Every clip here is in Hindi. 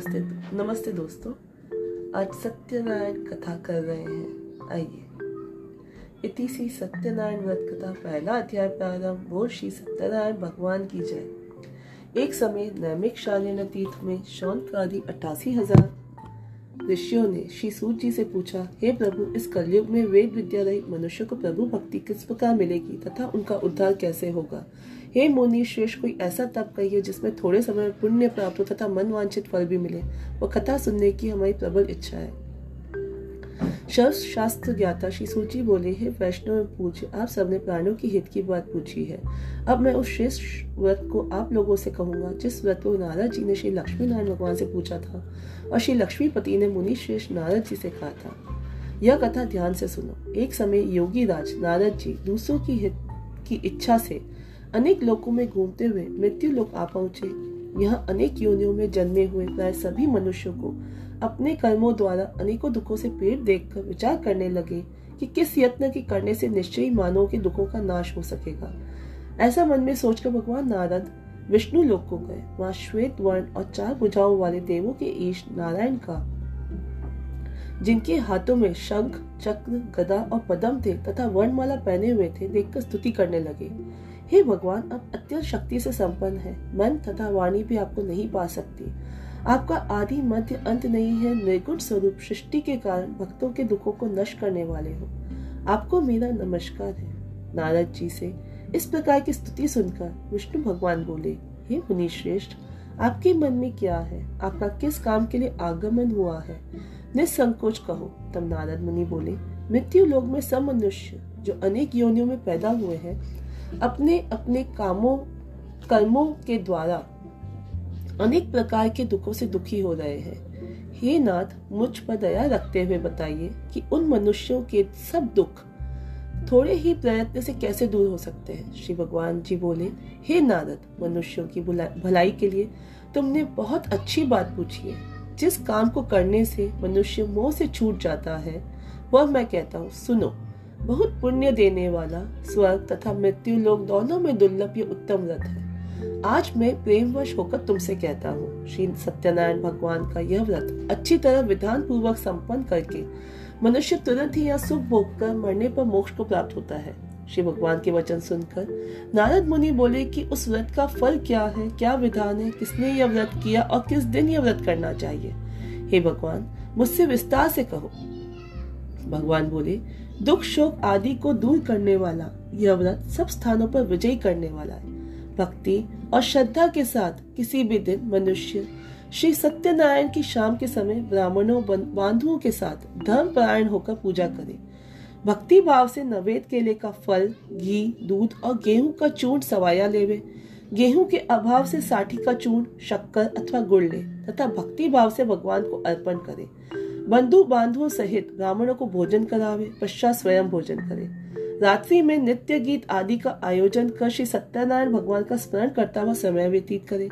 नमस्ते नमस्ते दोस्तों। आज सत्यनारायण कथा कर रहे हैं। आइए। इति सी सत्यनारायण व्रत कथा, पहला अध्याय प्रारंभ बोल श्री सत्यनारायण भगवान की जय। एक समय नैमिक शालीन तीर्थ में शौन आदि अट्ठासी हज़ार ऋषियों ने श्री सूर्य जी से पूछा, हे प्रभु, इस कलयुग में वेद विद्या रहित मनुष्य को प्रभु भक्ति किस प्रकार मिलेगी तथा उनका उद्धार कैसे होगा? हे मुनि श्रेष्ठ कोई ऐसा तप कहिए जिसमें थोड़े समय में पुण्य प्राप्त हो तथा मन वांछित फल भी मिले। वो कथा सुनने की हमारी प्रबल इच्छा है। शास्त्र ज्ञाता श्री सूची बोले, हे वैष्णव पूज्य, आप सबने प्राणियों की हित की बात पूछी है। अब मैं उस श्रेष्ठ व्रत को आप लोगों से कहूँगा, जिस व्रत को नारद जी ने श्री लक्ष्मी नारायण भगवान से पूछा था और श्री लक्ष्मीपति ने मुनि श्रेष्ठ नारद जी से कहा था। यह कथा ध्यान से सुनो। एक समय योगी राज नारद जी दूसरों की हित की इच्छा से अनेक लोकों में घूमते हुए मृत्यु लोक आ पहुँचे। यहाँ अनेक योनियों में जन्मे हुए प्राय सभी मनुष्यों को अपने कर्मों द्वारा अनेकों दुखों से पेट देखकर विचार करने लगे कि किस यत्न की करने से निश्चय मानव के दुखों का नाश हो सकेगा। ऐसा मन में सोचकर भगवान नारद विष्णु लोक को गए। वहाँ श्वेत, वर्ण और चार बुझाओं वाले देवों के ईश नारायण का, जिनके हाथों में शंख, चक्र, गदा और पदम थे तथा वर्णमाला पहने हुए थे, देखकर स्तुति करने लगे। हे भगवान, आप अत्यंत शक्ति से संपन्न है। मन तथा वाणी भी आपको नहीं पा सकती। आपका आदि मध्य अंत नहीं है, निर्गुण स्वरूप सृष्टि के कारण भक्तों के दुखों को नष्ट करने वाले हो। आपको मेरा नमस्कार है। नारद जी से इस प्रकार की स्तुति सुनकर विष्णु भगवान बोले, हे मुनि श्रेष्ठ आपके मन में क्या है? आपका किस काम के लिए आगमन हुआ है? निसंकोच कहो। तब नारद मुनि बोले, मृत्यु लोग में सब मनुष्य, जो अनेक योनियों में पैदा हुए हैं अपने अपने कामों, कर्मों के द्वारा अनेक प्रकार के दुखों से दुखी हो रहे हैं। हे नाथ, मुझ पर दया रखते हुए बताइए कि उन मनुष्यों के सब दुख थोड़े ही प्रयत्न से कैसे दूर हो सकते हैं? श्री भगवान जी बोले, हे नारद, मनुष्यों की भलाई के लिए तुमने बहुत अच्छी बात पूछी है। जिस काम को करने से मनुष्य मोह से छूट जाता है, वह मैं कहता हूँ, सुनो बहुत पुण्य देने वाला, स्वर्ग तथा मृत्यु लोग दोनों में दुर्लभ ये उत्तम व्रत है। आज मैं प्रेमवश होकर तुमसे कहता हूँ, श्री सत्यनारायण भगवान का यह व्रत अच्छी तरह विधान पूर्वक संपन्न करके मनुष्य तुरंत ही यहाँ सुख भोग कर मरने पर मोक्ष को प्राप्त होता है। श्री भगवान के वचन सुनकर नारद मुनि बोले कि उस व्रत का फल क्या है, क्या विधान है, किसने यह व्रत किया और किस दिन यह व्रत करना चाहिए? हे भगवान, मुझसे विस्तार से कहो। भगवान बोले दुख, शोक आदि को दूर करने वाला यह व्रत सब स्थानों पर विजय करने वाला है। भक्ति और श्रद्धा के साथ किसी भी दिन मनुष्य श्री सत्यनारायण की शाम के समय ब्राह्मणों बांधुओं के साथ धर्म परायण होकर पूजा करे। भक्ति भाव से नवेद केले का फल, घी, दूध और गेहूँ का चूर्ण सवाया लेवे। गेहूँ के अभाव से साठी का चूर्ण, शक्कर अथवा गुड़ ले तथा भक्ति भाव से भगवान को अर्पण करे। बंधु बांधुओं सहित ब्राह्मणों को भोजन करावे, पश्चात स्वयं भोजन करे। रात्रि में नित्य गीत आदि का आयोजन कर श्री सत्यनारायण भगवान का स्मरण करता हुआ समय व्यतीत करे।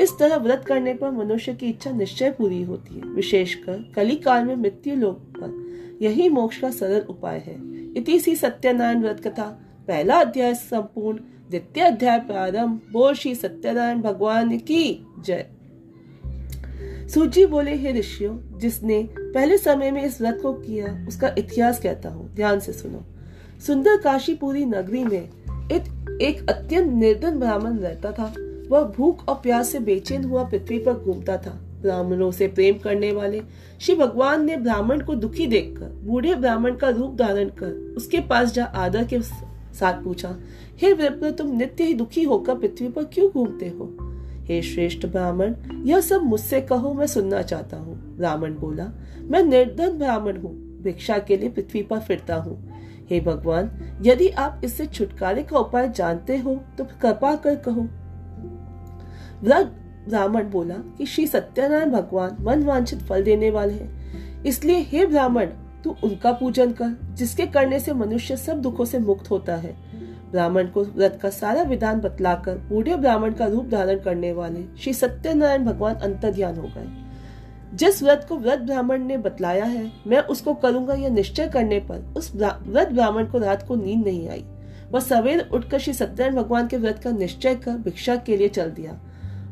इस तरह व्रत करने पर मनुष्य की इच्छा निश्चय पूरी होती है। विशेषकर कली काल में मृत्यु लोक पर यही मोक्ष का सरल उपाय है। इति सी सत्यनारायण व्रत कथा, पहला अध्याय संपूर्ण, द्वितीय अध्याय प्रारंभ। बोल श्री सत्यनारायण भगवान की जय। सूची बोले हे ऋषियों जिसने पहले समय में इस व्रत को किया उसका इतिहास कहता हूँ। ध्यान से सुनो। सुंदर काशीपुरी नगरी में एक, एक अत्यंत निर्धन ब्राह्मण रहता था। वह भूख और प्यास से बेचैन हुआ पृथ्वी पर घूमता था। ब्राह्मणों से प्रेम करने वाले श्री भगवान ने ब्राह्मण को दुखी देखकर बूढ़े ब्राह्मण का रूप धारण कर उसके पास जा आदर के साथ पूछा हे विप्र तुम नित्य ही दुखी होकर पृथ्वी पर क्यों घूमते हो? हे श्रेष्ठ ब्राह्मण, यह सब मुझसे कहो, मैं सुनना चाहता हूँ। ब्राह्मण बोला, मैं निर्धन ब्राह्मण हूँ, भिक्षा के लिए पृथ्वी पर फिरता हूँ। हे भगवान, यदि आप इससे छुटकारे का उपाय जानते हो तो कृपा कर कहो। ब्राह्मण बोला कि श्री सत्यनारायण भगवान मन वांछित फल देने वाले हैं। इसलिए हे ब्राह्मण, तू उनका पूजन कर, जिसके करने से मनुष्य सब दुखों से मुक्त होता है। ब्राह्मण को व्रत का सारा विधान बतलाकर बूढ़े ब्राह्मण का रूप धारण करने वाले श्री सत्यनारायण भगवान अंतर ध्यान हो गए। जिस व्रत को व्रत ब्राह्मण ने बतलाया है, मैं उसको करूँगा यह निश्चय करने पर उस व्रत ब्राह्मण को रात को नींद नहीं आई। वह सवेर उठकर श्री सत्यनारायण भगवान के व्रत का निश्चय कर भिक्षा के लिए चल दिया।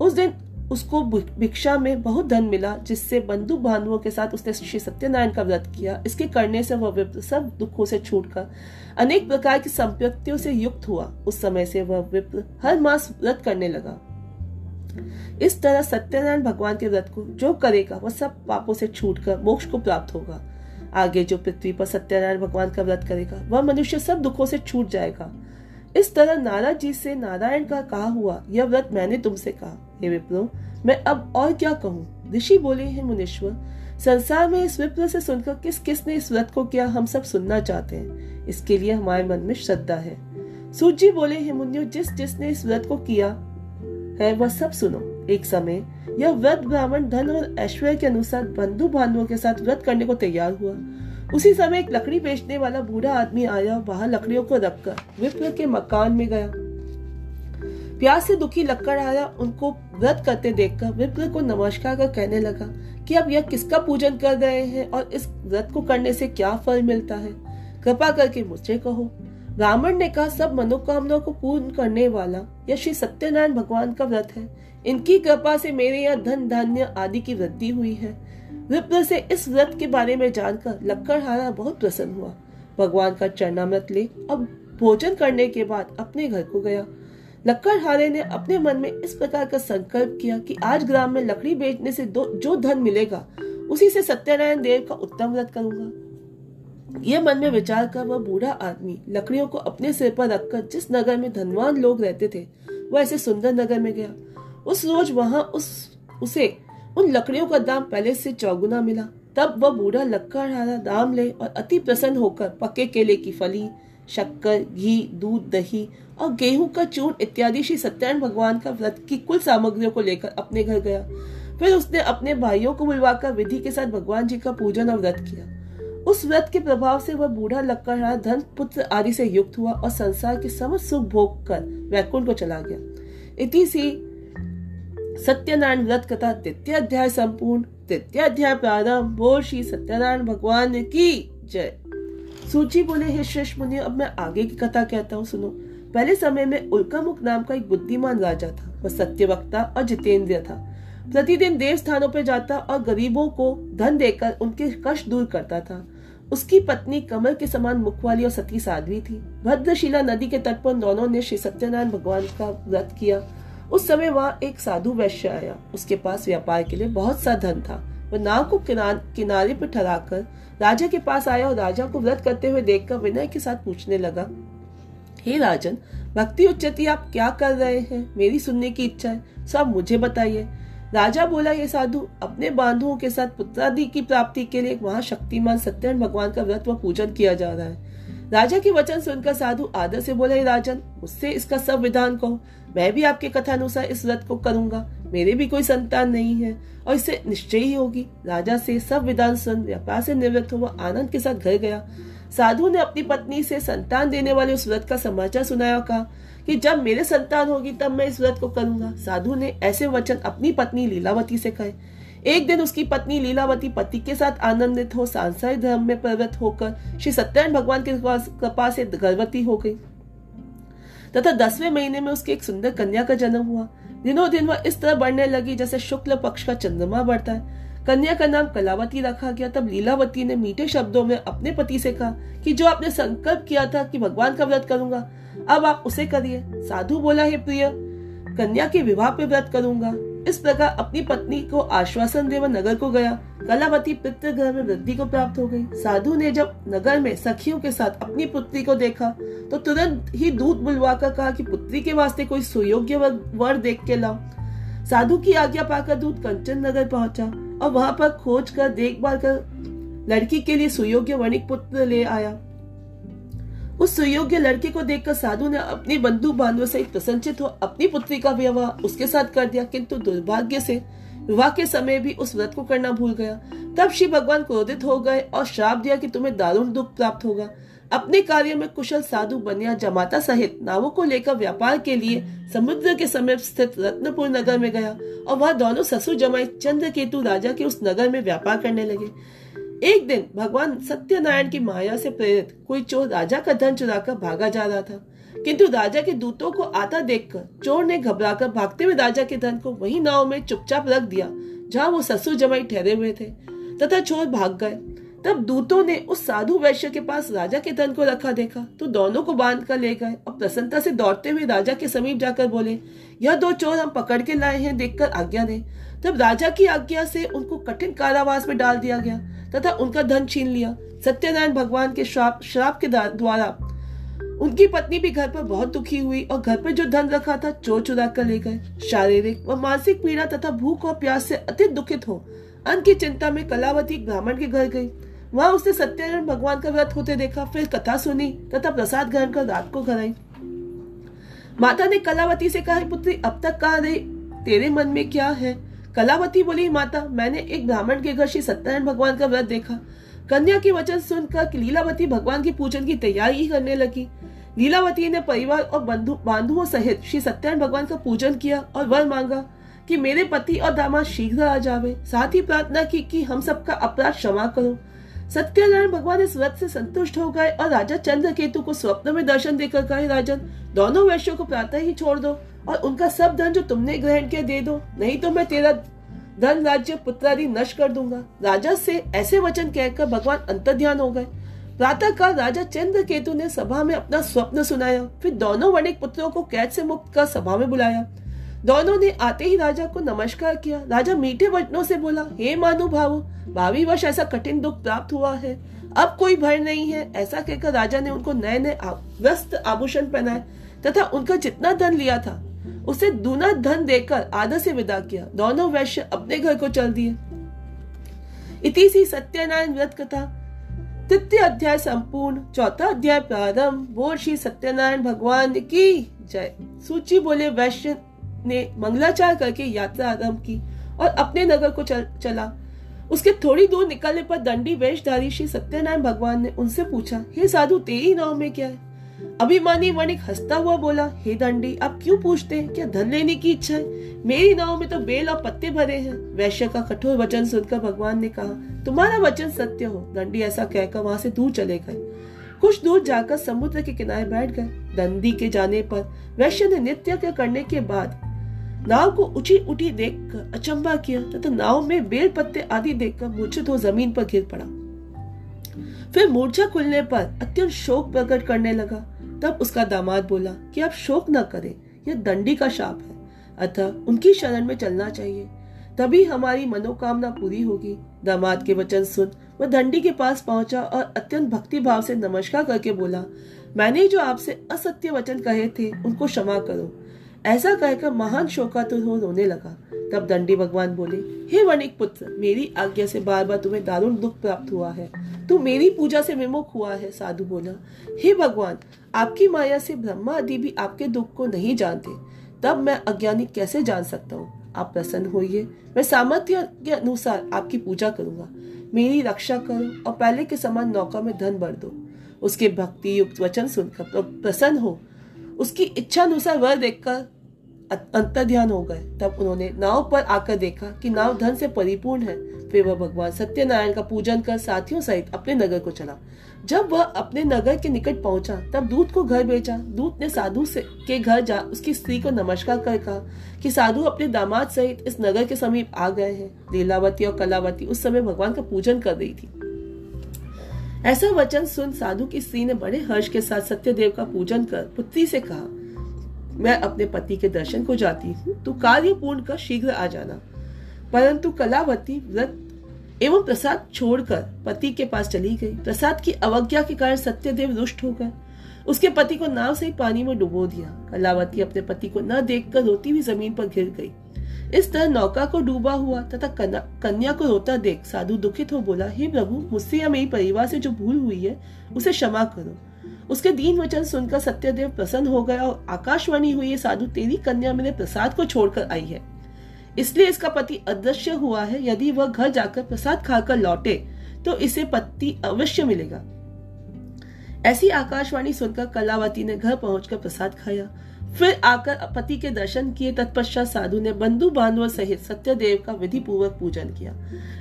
उस दिन उसको भिक्षा में बहुत धन मिला, जिससे बंधु बांधवों के साथ उसने श्री सत्यनारायण का व्रत किया। इसके करने से वह सब दुखों से छूटकर अनेक प्रकार की संपत्तियों से युक्त हुआ। उस समय से वह विप्र हर मास व्रत करने लगा। इस तरह सत्यनारायण भगवान के व्रत को जो करेगा, वह सब पापों से छूटकर मोक्ष को प्राप्त होगा। आगे जो पृथ्वी पर सत्यनारायण भगवान का व्रत करेगा, वह मनुष्य सब दुखों से छूट जाएगा। इस तरह नाराज़ जी से नारायण का कहा हुआ यह व्रत मैंने तुमसे कहा। हे विप्रो, मैं अब और क्या कहूँ? ऋषि बोले, हैं मुनीश्वर, संसार में इस विप्र से सुनकर किस किस ने इस व्रत को किया हम सब सुनना चाहते हैं। इसके लिए हमारे मन में श्रद्धा है। सूजी बोले, हैं मुनियो, जिस जिसने इस व्रत को किया है, वह सब सुनो। एक समय यह व्रत ब्राह्मण धन और ऐश्वर्य के अनुसार बंधु बांधवों के साथ व्रत करने को तैयार हुआ। उसी समय एक लकड़ी बेचने वाला बूढ़ा आदमी आया बाहर लकड़ियों को रखकर विप्र के मकान में गया। प्यास से दुखी लक्कड़ आया, उनको व्रत करते देखकर विप्र को नमस्कार कर कहने लगा कि अब यह किसका पूजन कर रहे हैं और इस व्रत को करने से क्या फल मिलता है? कृपा करके मुझसे कहो। ब्राह्मण ने कहा, सब मनोकामनाओं को पूर्ण करने वाला यह श्री सत्यनारायण भगवान का व्रत है। इनकी कृपा से मेरे यहाँ धन धान्य आदि की वृद्धि हुई है। विप्र से इस व्रत के बारे में जानकर लक्कड़हारा बहुत प्रसन्न हुआ। भगवान का चरणामृत ले। अब भोजन करने के बाद अपने घर को गया। लक्कड़हारे ने अपने मन में इस प्रकार का संकल्प किया कि आज ग्राम में लकड़ी बेचने से जो धन मिलेगा, उसी से सत्यनारायण देव का उत्तम व्रत करूँगा। यह मन में विचार कर वह बूढ़ा आदमी लकड़ियों को अपने सिर पर रखकर जिस नगर में धनवान लोग रहते थे, वह ऐसे सुंदर नगर में गया। उस रोज वहाँ उस, उसे उन लकड़ियों का दाम पहले से चौगुना मिला। तब वह बूढ़ा लक्कड़हारा दाम ले और अति प्रसन्न होकर पक्के केले की फली, शक्कर, घी, दूध, दही और गेहूँ का चूर्ण इत्यादि श्री सत्यान भगवान का व्रत की कुल सामग्रियों को लेकर अपने घर गया। फिर उसने अपने भाइयों को बुलवाकर विधि के साथ भगवान जी का पूजन और व्रत किया। उस व्रत के प्रभाव से वह बूढ़ा लक्कड़हारा धन, पुत्र आदि से युक्त हुआ और संसार के समस्त सुख भोग कर वैकुंठ को चला गया। इति सी सत्यनारायण व्रत कथा तृतीय अध्याय संपूर्ण तृतीय अध्याय प्रारंभ, बोल श्री सत्यनारायण भगवान की जय। सूची बोले, हे श्रेष्ठ मुनि, अब मैं आगे की कथा कहता हूँ, सुनो। पहले समय में उल्कामुख नाम का एक बुद्धिमान राजा था। वह सत्यवक्ता और जितेंद्रिय था। प्रतिदिन देव स्थानों पर जाता और गरीबों को धन देकर उनके कष्ट दूर करता था। उसकी पत्नी कमल के समान मुख वाली और सती साध्वी थी। भद्रशिला नदी के तट पर दोनों ने श्री सत्यनारायण भगवान का व्रत किया। उस समय वहाँ एक साधु वैश्य आया। उसके पास व्यापार के लिए बहुत सा धन था। वह नाव को किनारे पर ठहराकर राजा के पास आया और राजा को व्रत करते हुए देखकर विनय के साथ पूछने लगा, हे hey राजन, भक्ति उच्चती आप क्या कर रहे हैं? मेरी सुनने की इच्छा है। सो आप मुझे बताइए। राजा बोला, ये साधु अपने बांधुओं के साथ पुत्रादि की प्राप्ति के लिए वहाँ शक्तिमान सत्यन भगवान का व्रत व पूजन किया जा रहा है। राजा के वचन सुनकर साधु आदर से बोले राजन, मुझसे इसका सब विधान कहो। मैं भी आपके कथा अनुसार इस व्रत को करूँगा। मेरे भी कोई संतान नहीं है, और इससे निश्चय ही होगी। राजा से सब विधान सुन, व्यापार से निवृत्त हुआ, आनंद के साथ घर गया। साधु ने अपनी पत्नी से संतान देने वाले उस व्रत का समाचार सुनाया और कहा कि जब मेरे संतान होगी, तब मैं इस व्रत को करूँगा। साधु ने ऐसे वचन अपनी पत्नी लीलावती से कहे। एक दिन उसकी पत्नी लीलावती पति के साथ आनंदित हो सांसारिक धर्म में प्रवृत्त होकर श्री सत्यनारायण भगवान के कृपा से गर्भवती हो गई। तथा दसवें महीने में उसकी एक सुंदर कन्या का जन्म हुआ। दिनों दिन वह इस तरह बढ़ने लगी जैसे शुक्ल पक्ष का चंद्रमा बढ़ता है। कन्या का नाम कलावती रखा गया, तब लीलावती ने मीठे शब्दों में अपने पति से कहा कि जो आपने संकल्प किया था कि भगवान का व्रत करूँगा, अब आप उसे करिए। साधु बोला, है प्रिय, कन्या के विवाह पे व्रत करूँगा। इस प्रकार अपनी पत्नी को आश्वासन देव नगर को गया। कलावती घर में वृद्धि को प्राप्त हो गई। साधु ने जब नगर में सखियों के साथ अपनी पुत्री को देखा तो तुरंत ही दूध बुलवाकर कहा कि पुत्री के वास्ते कोई सुयोग्य वर देख के लाओ। साधु की आज्ञा पाकर दूध कंचन नगर पहुँचा और वहाँ पर खोज कर देखभाल कर लड़की के लिए सुयोग्य वणिक पुत्र ले आया। उस सुयोग्य लड़के को देखकर साधु ने अपनी बंधु बांधव से प्रसन्नचित हो अपनी पुत्री का विवाह उसके साथ कर दिया, किंतु दुर्भाग्य से विवाह के समय भी उस व्रत को करना भूल गया। तब श्री भगवान क्रोधित हो गए और श्राप दिया कि तुम्हें दारुण दुख प्राप्त होगा। अपने कार्य में कुशल साधु बनिया जमाता सहित नावों को लेकर व्यापार के लिए समुद्र के समीप स्थित रत्नपुर नगर में गया और वह दोनों ससुर जमाई चंद्र केतु राजा के उस नगर में व्यापार करने लगे। एक दिन भगवान सत्यनारायण की माया से प्रेरित कोई चोर राजा का धन चुराकर भागा जा रहा था। किंतु राजा के दूतों को आता देखकर चोर ने घबराकर भागते हुए राजा के धन को वही नाव में चुपचाप रख दिया, जहाँ वो ससुर जमाई ठहरे हुए थे। तथा चोर भाग गए। तब दूतों ने उस साधु वैश्य के पास राजा के धन को रखा देखा तो दोनों को बाँध कर ले गए और प्रसन्नता से दौड़ते हुए राजा के समीप जाकर बोले, यह दो चोर हम पकड़ के लाए हैं, देखकर आज्ञा दे। तब राजा की आज्ञा से उनको कठिन कारावास में डाल दिया गया। तथा उनका धन छीन लिया। सत्यनारायण भगवान के श्राप श्राप के द्वारा उनकी पत्नी भी घर पर बहुत दुखी हुई और घर पर जो धन रखा था चोर चुरा कर ले गए। शारीरिक व मानसिक पीड़ा तथा भूख और प्यास से अति दुखित हो। अन्न की चिंता में कलावती ब्राह्मण के घर गई। वहाँ उसने सत्यनारायण भगवान का व्रत होते देखा, फिर कथा सुनी तथा प्रसाद ग्रहण कर रात को घर आई। माता ने कलावती से कहा पुत्री, अब तक कहा रही? तेरे मन में क्या है? कलावती बोली, माता, मैंने एक ब्राह्मण के घर श्री सत्यनारायण भगवान का व्रत देखा। कन्या के वचन सुनकर लीलावती भगवान की पूजन की तैयारी करने लगी। लीलावती ने परिवार और बंधु बांधुओं सहित श्री सत्यनारायण भगवान का पूजन किया और वर मांगा कि मेरे पति और दामाद शीघ्र आ जावे। साथ ही प्रार्थना की कि हम सबका अपराध क्षमा करो। सत्यनारायण भगवान इस व्रत से संतुष्ट हो गए और राजा चंद्र केतु को स्वप्न में दर्शन देकर कहे, राजन, दोनों वैश्यों को प्रातः ही छोड़ दो। और उनका सब धन जो तुमने ग्रहण किया दे दो। नहीं तो मैं तेरा धन राज्य पुत्रादि नष्ट कर दूँगा। राजा से ऐसे वचन कहकर भगवान अंतर ध्यान हो गए। प्रातः काल राजा चंद्र केतु ने सभा में अपना स्वप्न सुनाया। फिर दोनों वणिक पुत्रों को कैद से मुक्त कर सभा में बुलाया। दोनों ने आते ही राजा को नमस्कार किया। राजा मीठे वचनों से बोला, हे मानु भाव भावी वर्ष ऐसा कठिन दुख प्राप्त हुआ है। अब कोई भय नहीं है। ऐसा कहकर राजा ने उनको नए नए व्यस्त आभूषण पहनाए तथा उनका जितना धन लिया था उसे दूना धन देकर आदर से विदा किया। दोनों वैश्य अपने घर को चल दिए। इति सी सत्यनारायण व्रत कथा। तृतीय अध्याय संपूर्ण। चौथा अध्याय प्रारंभ। बोल श्री सत्यनारायण भगवान की जय। सूची बोले वैश्य ने मंगलाचार करके यात्रा आरंभ की और अपने नगर को चल, चला। उसके थोड़ी दूर निकलने पर दंडी वेशधारी श्री सत्यनारायण भगवान ने उनसे पूछा हे साधु तेरी नाव में क्या है? अभिमानी वणिक हंसता हुआ बोला, हे दंडी, आप क्यों पूछते हैं? क्या धन लेने की इच्छा है? मेरी नाव में तो बेल और पत्ते भरे हैं। वैश्य का कठोर वचन सुनकर भगवान ने कहा, तुम्हारा वचन सत्य हो। दंडी ऐसा कहकर वहाँ से दूर चले गए। कुछ दूर जाकर समुद्र के किनारे बैठ गए। दंडी के जाने पर वैश्य ने नृत्य करने के बाद नाव को उठी उठी देखकर अचंबा किया, तथा तो नाव में बेल पत्ते आदि देखकर मूर्छित हो ज़मीन पर गिर पड़ा। फिर मूर्छा खुलने पर अत्यंत शोक प्रकट करने लगा। तब उसका दामाद बोला कि आप शोक न करें, यह दंडी का शाप है, अतः उनकी शरण में चलना चाहिए। तभी हमारी मनोकामना पूरी होगी। दामाद के वचन सुन वह दंडी के पास पहुँचा और अत्यंत भक्ति भाव से नमस्कार करके बोला, मैंने जो आपसे असत्य वचन कहे थे, उनको क्षमा करो। ऐसा कहकर महान शोकातुर हो रोने लगा। तब दंडी भगवान बोले, हे वणिक पुत्र मेरी आज्ञा से बार बार तुम्हें दारुण दुख प्राप्त हुआ है। तू मेरी पूजा से विमुख हुआ है, साधु बोला। हे भगवान, आपकी माया से ब्रह्मा आदि भी आपके दुख को नहीं जानते। तब मैं अज्ञानी कैसे जान सकता हूँ? आप प्रसन्न होइए। मैं सामर्थ्य के अनुसार आपकी पूजा करूँगा। मेरी रक्षा करो और पहले के समान नौका में धन भर दो। उसके भक्ति युक्त वचन सुनकर प्रसन्न हो। उसकी इच्छा अनुसार वर देखकर अंतर ध्यान हो गए। तब उन्होंने नाव पर आकर देखा कि नाव धन से परिपूर्ण है। फिर वह भगवान सत्यनारायण का पूजन कर साथियों सहित अपने नगर को चला। जब वह अपने नगर के निकट पहुँचा, तब दूत को घर भेजा। दूत ने साधु से के घर जा, उसकी स्त्री को नमस्कार कर कहा कि साधु अपने दामाद सहित इस नगर के समीप आ गए हैं। लीलावती और कलावती उस समय भगवान का पूजन कर रही थी। ऐसा वचन सुन साधु की स्त्री ने बड़े हर्ष के साथ सत्यदेव का पूजन कर पुत्री से कहा मैं अपने पति के दर्शन को जाती हूँ तो कार्य पूर्ण कर शीघ्र आ जाना। परंतु कलावती व्रत एवं प्रसाद छोड़कर पति के पास चली गई। प्रसाद की अवज्ञा के कारण सत्यदेव रुष्ट हो गए। उसके पति को नाव से ही पानी में डुबो दिया। कलावती अपने पति को न देखकर रोती हुई ज़मीन पर गिर गई। इस तरह नौका को डूबा हुआ तथा कन्या को रोता देख साधु दुखित हो बोला, हे प्रभु, मुझसे या मेरी परिवार से जो भूल हुई है, उसे क्षमा करो। उसके दीन वचन सुनकर सत्यदेव प्रसन्न हो गया और आकाशवाणी हुई साधु तेरी कन्या मेरे प्रसाद को छोड़कर आई है। इसलिए इसका पति अदृश्य हुआ है। यदि वह घर जाकर प्रसाद खाकर लौटे तो इसे पति अवश्य मिलेगा। ऐसी आकाशवाणी सुनकर कलावती ने घर पहुंचकर प्रसाद खाया। फिर आकर पति के दर्शन किए। तत्पश्चात साधु ने बंधु बांधव सहित सत्यदेव का विधि पूर्वक पूजन किया।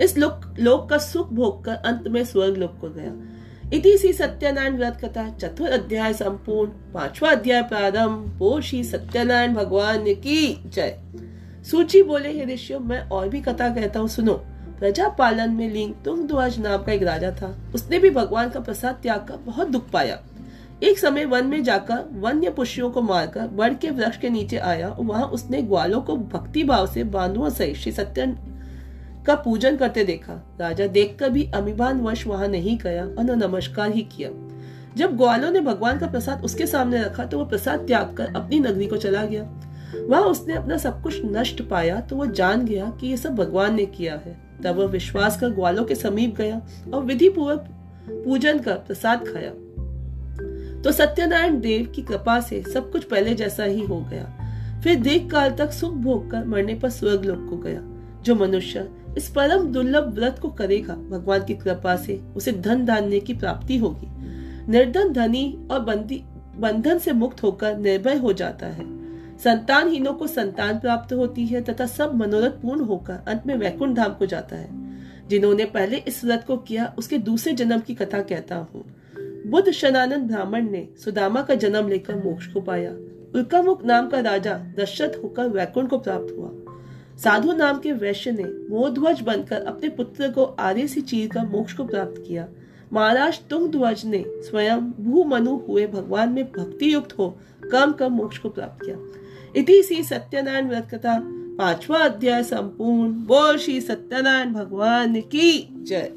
इस लोक लोक का सुख भोग कर अंत में स्वर्ग लोक को गया। इति सी सत्यनारायण व्रत कथा, चतुर अध्याय संपूर्ण, पांचवा अध्याय प्रारंभ, बोल श्री सत्यनारायण भगवान की जय। सूची बोले, हे ऋषियों, मैं और भी कथा कहता हूँ, सुनो। प्रजा पालन में लिंग तुंगध्वज नाम का एक राजा था। उसने भी भगवान का प्रसाद त्याग कर बहुत दुख पाया। एक समय वन में जाकर वन्य पुष्यों को मारकर बड़ के वृक्ष के नीचे आया। वहाँ उसने ग्वालों को भक्ति भाव से बांधुओं सहित श्री सत्य का पूजन करते देखा। राजा देखकर भी अमिबान वश वहाँ नहीं गया और नमस्कार ही किया। जब ग्वालों ने भगवान का प्रसाद उसके सामने रखा तो वो प्रसाद त्याग कर अपनी नगरी को चला गया। वहाँ उसने अपना सब कुछ नष्ट पाया तो वो जान गया कि ये सब भगवान ने किया है। तब वह विश्वास कर ग्वालों के समीप गया और विधि पूर्वक पूजन कर प्रसाद खाया। तो सत्यनारायण देव की कृपा से सब कुछ पहले जैसा ही हो गया। फिर दीर्घ काल तक सुख भोग कर मरने पर स्वर्ग लोक को गया, जो मनुष्य इस परम दुर्लभ व्रत को करेगा भगवान की कृपा से। उसे धन धान्य की प्राप्ति होगी। निर्धन धनी और बंदी बंधन से मुक्त होकर निर्भय हो जाता है। संतानहीनों को संतान प्राप्त होती है तथा सब मनोरथ पूर्ण होकर अंत में वैकुंठ धाम को जाता है। जिन्होंने पहले इस व्रत को किया, उसके दूसरे जन्म की कथा कहता हूँ। बुद्ध शनानंद ब्राह्मण ने सुदामा का जन्म लेकर मोक्ष को पाया। उल्कामुख नाम का राजा दशरथ होकर वैकुंठ को प्राप्त हुआ। साधु नाम के वैश्य ने मोध्वज बनकर अपने पुत्र को आर्य से चीर कर मोक्ष को प्राप्त किया। महाराज तुंग ध्वज ने स्वयं भू मनु हुए भगवान में भक्ति युक्त हो कम कम मोक्ष को प्राप्त किया। इति श्री सत्यनारायण व्रत कथा, पांचवा अध्याय संपूर्ण। बोल श्री सत्यनारायण, भगवान की जय।